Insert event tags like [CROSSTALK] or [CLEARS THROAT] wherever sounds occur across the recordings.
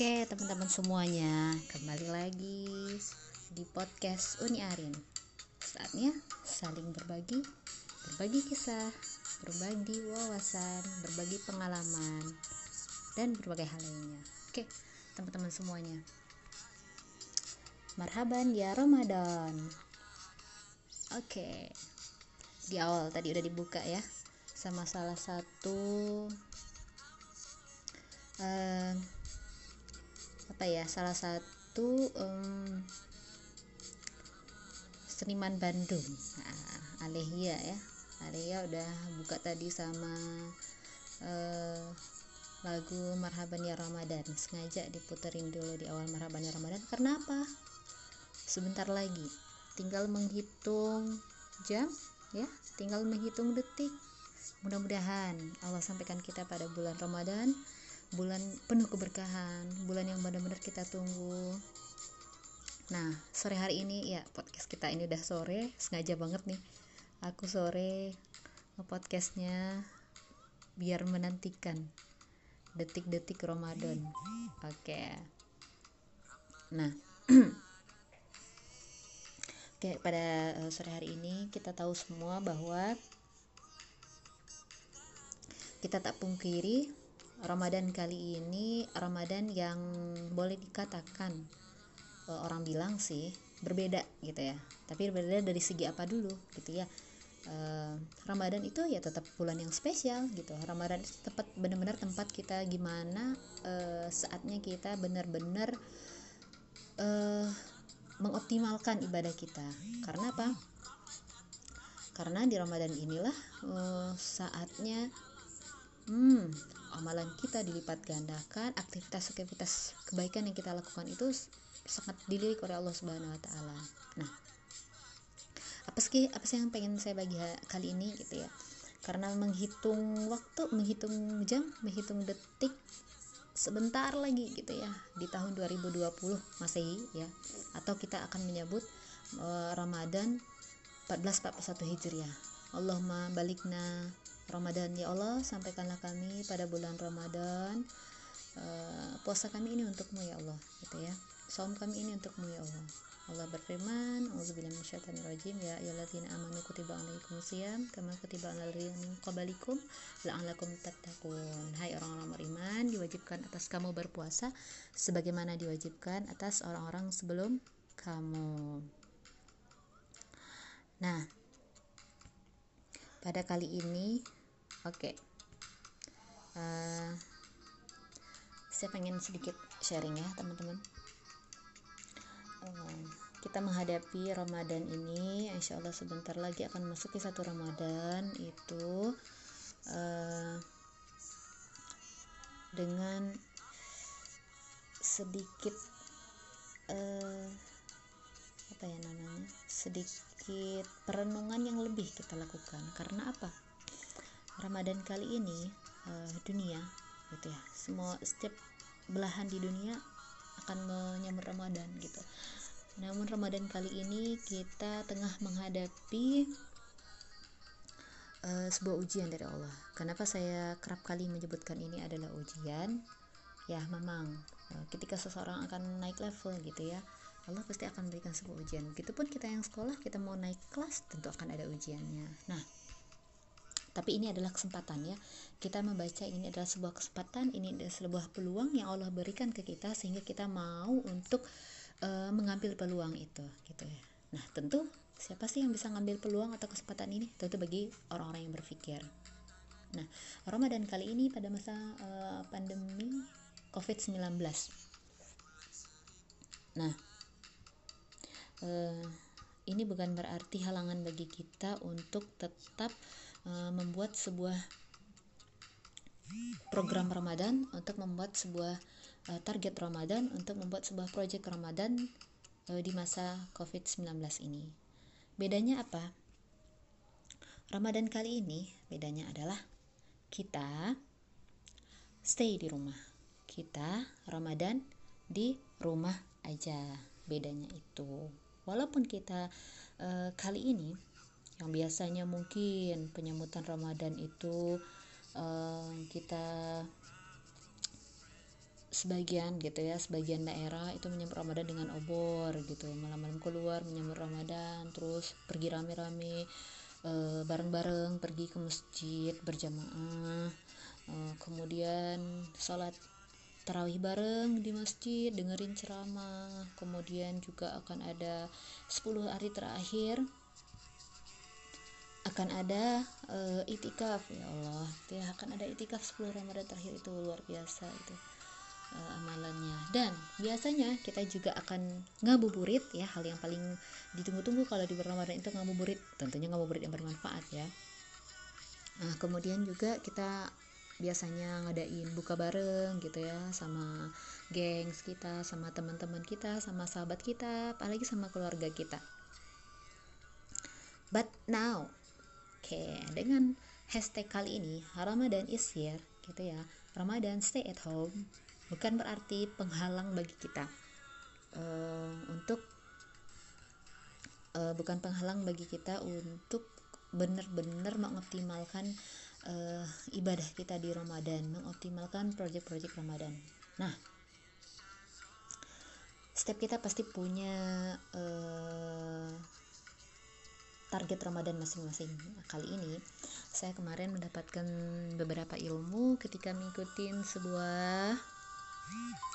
Oke teman-teman semuanya Kembali lagi di podcast Uni Arin. Saatnya saling berbagi Berbagi kisah Berbagi wawasan Berbagi pengalaman Dan berbagai hal lainnya. Oke teman-teman semuanya. Marhaban ya Ramadan. Oke Di awal tadi udah dibuka ya Sama salah satu uh, apa ya salah satu um, seniman Bandung. Nah, Alehia ya. Alehia udah buka tadi sama uh, lagu Marhaban ya Ramadan. Sengaja diputerin dulu di awal Marhaban ya Ramadan. Karena apa? Sebentar lagi. Tinggal menghitung jam ya. Tinggal menghitung detik. Mudah-mudahan Allah sampaikan kita pada bulan Ramadan bulan penuh keberkahan bulan yang benar-benar kita tunggu nah sore hari ini ya podcast kita ini udah sore sengaja banget nih aku sore podcastnya biar menantikan detik-detik Ramadan oke okay. nah [CLEARS THROAT] Oke, pada uh, sore hari ini kita tahu semua bahwa kita tak pungkiri Ramadan kali ini Ramadan yang boleh dikatakan uh, orang bilang sih berbeda gitu ya. Tapi berbeda dari segi apa dulu gitu ya. Uh, Ramadan itu ya tetap bulan yang spesial gitu. Ramadan itu tepat benar-benar tempat kita gimana uh, saatnya kita benar-benar uh, mengoptimalkan ibadah kita. Karena apa? Karena di Ramadan inilah uh, saatnya hmm amalan kita dilipat gandakan aktivitas-aktivitas kebaikan yang kita lakukan itu sangat dilirik oleh Allah Subhanahu wa taala. Nah, apa sih apa sih yang pengen saya bagi kali ini gitu ya. Karena menghitung waktu, menghitung jam, menghitung detik sebentar lagi gitu ya di tahun 2020 Masehi ya atau kita akan menyebut uh, Ramadan 1441 Hijriah. Allahumma balikna Ramadan. Ya Allah sampaikanlah kami pada bulan Ramadan uh, puasa kami ini untukmu ya Allah gitu ya. Saum kami ini untukmu ya Allah. Allah berfirman Auzubillahi ya ayyuhalladzina amanu kutiba alaikumusiyam kama kutiba qablikum la'allakum tattaqun. Hai orang-orang beriman diwajibkan atas kamu berpuasa sebagaimana diwajibkan atas orang-orang sebelum kamu. Nah pada kali ini oke okay. uh, eh, saya pengen sedikit sharing ya teman-teman uh, kita menghadapi Ramadan ini Insya Allah sebentar lagi akan masuk ke satu Ramadan itu uh, dengan sedikit uh, apa ya namanya sedikit perenungan yang lebih kita lakukan. Karena apa? Ramadan kali ini uh, dunia gitu ya semua setiap belahan di dunia akan menyambut Ramadan gitu. Namun Ramadan kali ini kita tengah menghadapi uh, sebuah ujian dari Allah. Kenapa saya kerap kali menyebutkan ini adalah ujian? Ya memang uh, ketika seseorang akan naik level gitu ya Allah pasti akan memberikan sebuah ujian. Begitupun kita yang sekolah, kita mau naik kelas, tentu akan ada ujiannya. Nah, tapi ini adalah kesempatan ya. Kita membaca ini adalah sebuah kesempatan ini adalah sebuah peluang yang Allah berikan ke kita sehingga kita mau untuk uh, mengambil peluang itu gitu ya. Nah tentu siapa sih yang bisa ngambil peluang atau kesempatan ini? Tentu bagi orang-orang yang berpikir. Nah Ramadan kali ini pada masa uh, pandemi COVID-19 nah uh, ini bukan berarti halangan bagi kita untuk tetap uh, membuat sebuah program Ramadan untuk membuat sebuah uh, target Ramadan untuk membuat sebuah proyek Ramadan uh, di masa COVID-19 ini. Bedanya apa? Ramadan kali ini bedanya adalah kita stay di rumah. Kita Ramadan di rumah aja. Bedanya itu. Walaupun kita uh, kali ini yang biasanya mungkin penyambutan Ramadan itu uh, kita sebagian gitu ya sebagian daerah itu menyambut Ramadan dengan obor gitu. Malam-malam keluar menyambut Ramadan terus pergi rame-rame uh, bareng-bareng pergi ke masjid berjamaah kemudian sholat tarawih bareng di masjid dengerin ceramah. Kemudian juga akan ada 10 hari terakhir. Akan ada uh, itikaf ya Allah. Ya akan ada itikaf 10 Ramadan terakhir itu. Luar biasa itu uh, amalannya. Dan biasanya kita juga akan ngabuburit ya. Hal yang paling ditunggu-tunggu kalau di Ramadan itu ngabuburit. Tentunya ngabuburit yang bermanfaat ya. Nah kemudian juga kita biasanya ngadain buka bareng gitu ya sama gengs kita sama teman-teman kita sama sahabat kita apalagi sama keluarga kita but now Oke, dengan hashtag kali ini Ramadan is here gitu ya. Ramadan stay at home bukan berarti penghalang bagi kita uh, untuk uh, bukan penghalang bagi kita untuk benar-benar mengoptimalkan uh, ibadah kita di Ramadan, mengoptimalkan proyek-proyek Ramadan. Nah, setiap kita pasti punya uh, target Ramadan masing-masing. Nah, kali ini saya kemarin mendapatkan beberapa ilmu ketika mengikuti sebuah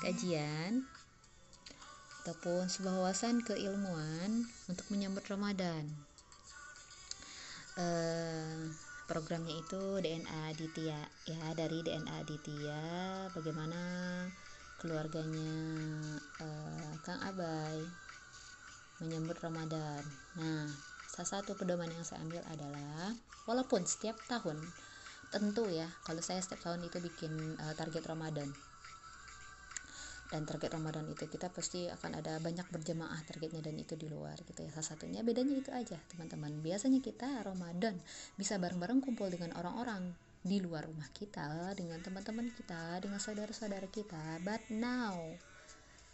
kajian ataupun sebuah wawasan keilmuan untuk menyambut Ramadan. Uh, programnya itu DNA Aditya ya dari DNA Aditya bagaimana keluarganya uh, Kang Abai menyambut Ramadan. Nah, salah satu pedoman yang saya ambil adalah walaupun setiap tahun tentu ya kalau saya setiap tahun itu bikin uh, target Ramadan dan target Ramadan itu kita pasti akan ada banyak berjemaah targetnya dan itu di luar gitu ya. Salah satunya bedanya itu aja teman-teman. Biasanya kita Ramadan bisa bareng-bareng kumpul dengan orang-orang di luar rumah kita dengan teman-teman kita dengan saudara-saudara kita. But now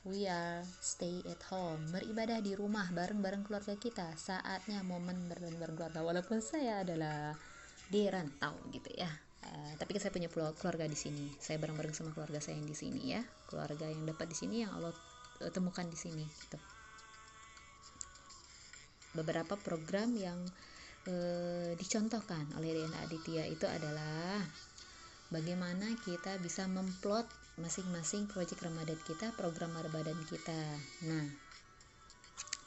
we are stay at home beribadah di rumah bareng-bareng keluarga kita. Saatnya momen bareng-bareng keluarga walaupun saya adalah di rantau gitu ya uh, tapi saya punya keluarga di sini. Saya bareng-bareng sama keluarga saya yang di sini ya. Keluarga yang dapat di sini yang Allah uh, temukan di sini gitu. Beberapa program yang uh, dicontohkan oleh DNA Aditya itu adalah bagaimana kita bisa memplot masing-masing proyek Ramadan kita, program Ramadan kita. Nah,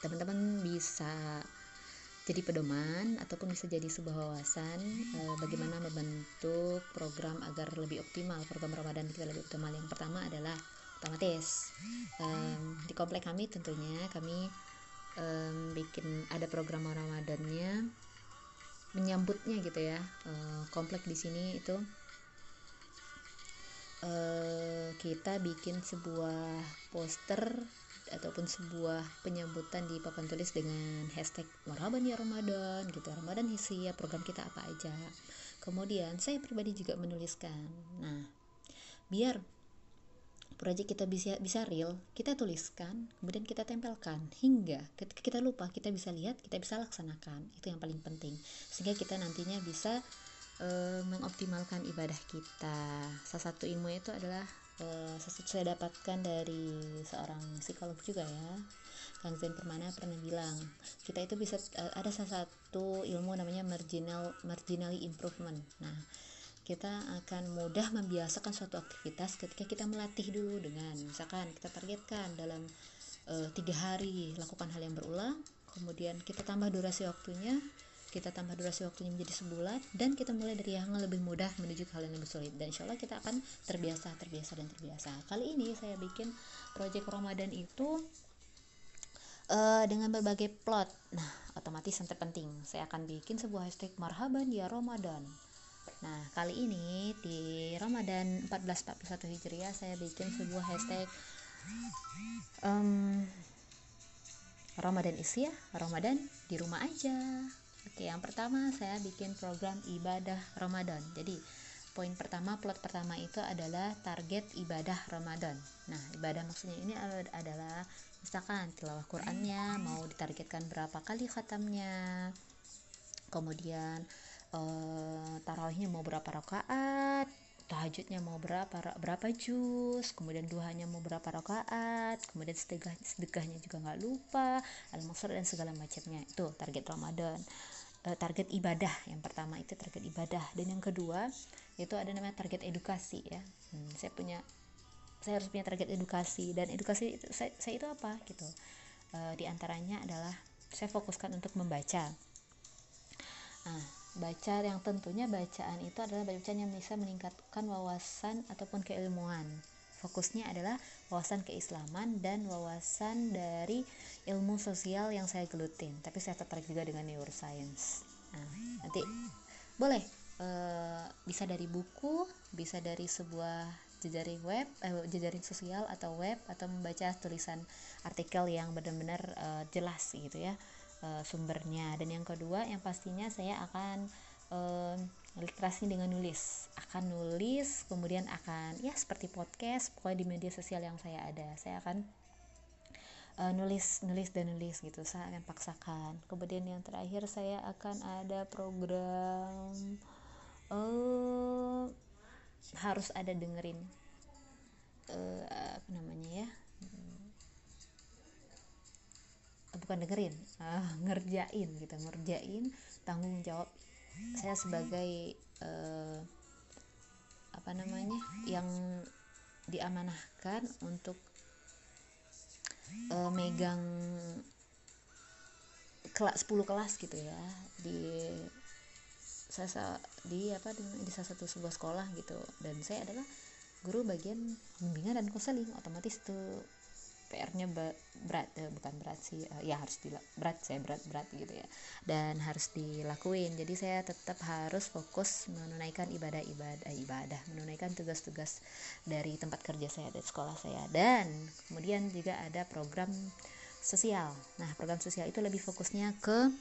teman-teman bisa jadi pedoman ataupun bisa jadi sebuah wawasan e, bagaimana membentuk program agar lebih optimal program Ramadan kita lebih optimal. Yang pertama adalah otomatis e, di komplek kami tentunya kami e, bikin ada program Ramadannya menyambutnya gitu ya. E, komplek di sini itu uh, kita bikin sebuah poster ataupun sebuah penyambutan di papan tulis dengan hashtag Marhaban ya Ramadan gitu. Ramadan ya program kita apa aja. Kemudian saya pribadi juga menuliskan. Nah biar proyek kita bisa bisa real kita tuliskan kemudian kita tempelkan hingga ketika kita lupa kita bisa lihat kita bisa laksanakan. Itu yang paling penting. Sehingga kita nantinya bisa e, mengoptimalkan ibadah kita. Salah satu ilmu itu adalah e, saya dapatkan dari seorang psikolog juga ya Kang Zen Permana pernah bilang kita itu bisa e, ada salah satu ilmu namanya marginal marginally improvement. Nah kita akan mudah membiasakan suatu aktivitas ketika kita melatih dulu dengan misalkan kita targetkan dalam e, tiga hari lakukan hal yang berulang kemudian kita tambah durasi waktunya kita tambah durasi waktunya menjadi sebulan dan kita mulai dari yang lebih mudah menuju ke hal yang lebih sulit. Dan insya Allah kita akan terbiasa terbiasa dan terbiasa. Kali ini saya bikin project Ramadan itu uh, dengan berbagai plot. Nah otomatis yang terpenting saya akan bikin sebuah hashtag marhaban ya Ramadan. Nah kali ini di Ramadan 1441 Hijriah saya bikin sebuah hashtag um, Ramadan isi ya Ramadan di rumah aja Oke, yang pertama saya bikin program ibadah Ramadan. Jadi, poin pertama, plot pertama itu adalah target ibadah Ramadan. Nah, ibadah maksudnya ini adalah misalkan tilawah Qur'annya mau ditargetkan berapa kali khatamnya. Kemudian eh, tarawihnya mau berapa rakaat, tahajudnya mau berapa berapa juz kemudian duhanya mau berapa rakaat kemudian sedekah sedekahnya juga nggak lupa al dan segala macamnya itu target Ramadan e, target ibadah. Yang pertama itu target ibadah. Dan yang kedua itu ada namanya target edukasi ya. Hmm, saya punya saya harus punya target edukasi. Dan edukasi itu, saya, saya itu apa gitu. E, di antaranya adalah saya fokuskan untuk membaca. Nah baca yang tentunya bacaan itu adalah bacaan yang bisa meningkatkan wawasan ataupun keilmuan fokusnya adalah wawasan keislaman dan wawasan dari ilmu sosial yang saya gelutin. Tapi saya tertarik juga dengan neuroscience. Nah nanti boleh e, bisa dari buku bisa dari sebuah jejaring web eh, jejaring sosial atau web atau membaca tulisan artikel yang benar-benar e, jelas gitu ya uh, sumbernya. Dan yang kedua yang pastinya saya akan uh, literasi dengan nulis. Akan nulis kemudian akan ya seperti podcast pokoknya di media sosial yang saya ada. Saya akan uh, nulis nulis dan nulis gitu. Saya akan paksakan. Kemudian yang terakhir saya akan ada program uh, harus ada dengerin. Uh, apa namanya ya? Bukan dengerin uh, ngerjain gitu. Ngerjain tanggung jawab saya sebagai uh, apa namanya yang diamanahkan untuk uh, megang kelas 10 kelas gitu ya di saya di apa di, di salah satu sebuah sekolah gitu. Dan saya adalah guru bagian bimbingan dan konseling otomatis tuh PR-nya berat eh, bukan berat sih uh, ya harus berat saya berat berat gitu ya. Dan harus dilakuin. Jadi saya tetap harus fokus menunaikan ibadah ibadah ibadah menunaikan tugas-tugas dari tempat kerja saya dari sekolah saya. Dan kemudian juga ada program sosial. Nah program sosial itu lebih fokusnya ke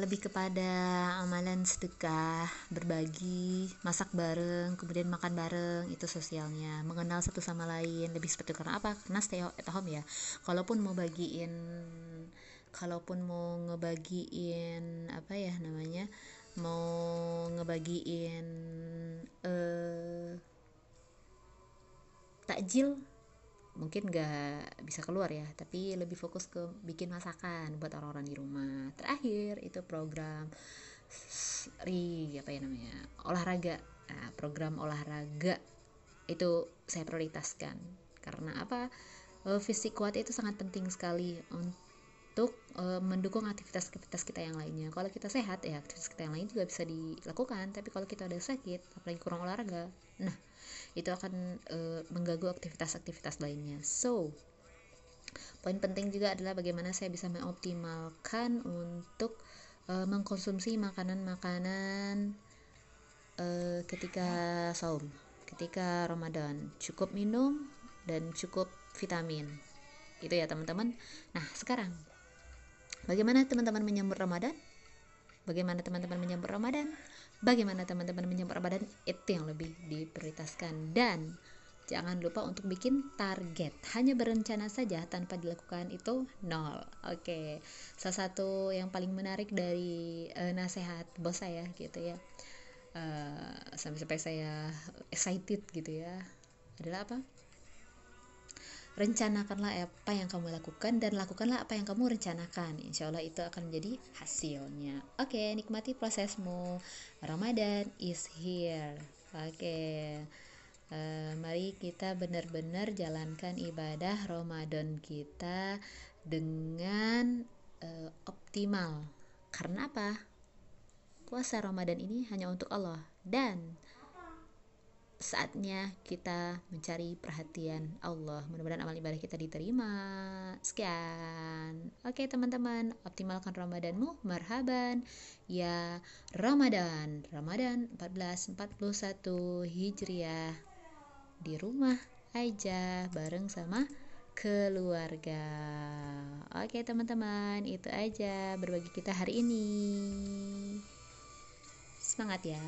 lebih kepada amalan sedekah, berbagi, masak bareng, kemudian makan bareng itu sosialnya, mengenal satu sama lain lebih seperti karena apa? Karena stay at home ya. Kalaupun mau bagiin, kalaupun mau ngebagiin apa ya namanya, mau ngebagiin uh, takjil mungkin gak bisa keluar ya tapi lebih fokus ke bikin masakan buat orang-orang di rumah terakhir itu program ri apa ya namanya olahraga. Nah, program olahraga itu saya prioritaskan. Karena apa? Eh, fisik kuat itu sangat penting sekali untuk uh, mendukung aktivitas-aktivitas kita yang lainnya. Kalau kita sehat ya aktivitas kita yang lain juga bisa dilakukan. Tapi kalau kita udah sakit apalagi kurang olahraga nah itu akan uh, mengganggu aktivitas-aktivitas lainnya. So poin penting juga adalah bagaimana saya bisa mengoptimalkan untuk uh, mengkonsumsi makanan-makanan uh, ketika saum ketika Ramadan. Cukup minum dan cukup vitamin. Itu ya teman-teman. Nah sekarang bagaimana teman-teman menyambut Ramadan? Bagaimana teman-teman menyambut Ramadan? Bagaimana teman-teman menyambut Ramadan? Itu yang lebih diprioritaskan. Dan jangan lupa untuk bikin target. Hanya berencana saja tanpa dilakukan itu nol. Oke. Okay. salah satu yang paling menarik dari uh, nasihat bos saya gitu ya uh, sampai-sampai saya excited gitu ya adalah apa? Rencanakanlah apa yang kamu lakukan dan lakukanlah apa yang kamu rencanakan. Insya Allah itu akan menjadi hasilnya. Oke okay, nikmati prosesmu. Ramadan is here. Oke. okay. Eh, mari kita benar-benar jalankan ibadah Ramadan kita dengan uh, optimal karena apa puasa Ramadan ini hanya untuk Allah dan saatnya kita mencari perhatian Allah. Mudah-mudahan amal ibadah kita diterima. Sekian. Oke, teman-teman, optimalkan Ramadanmu. Marhaban. Ya, Ramadan. Ramadan 1441 Hijriah. Di rumah aja bareng sama keluarga. Oke, teman-teman, itu aja berbagi kita hari ini. Semangat ya.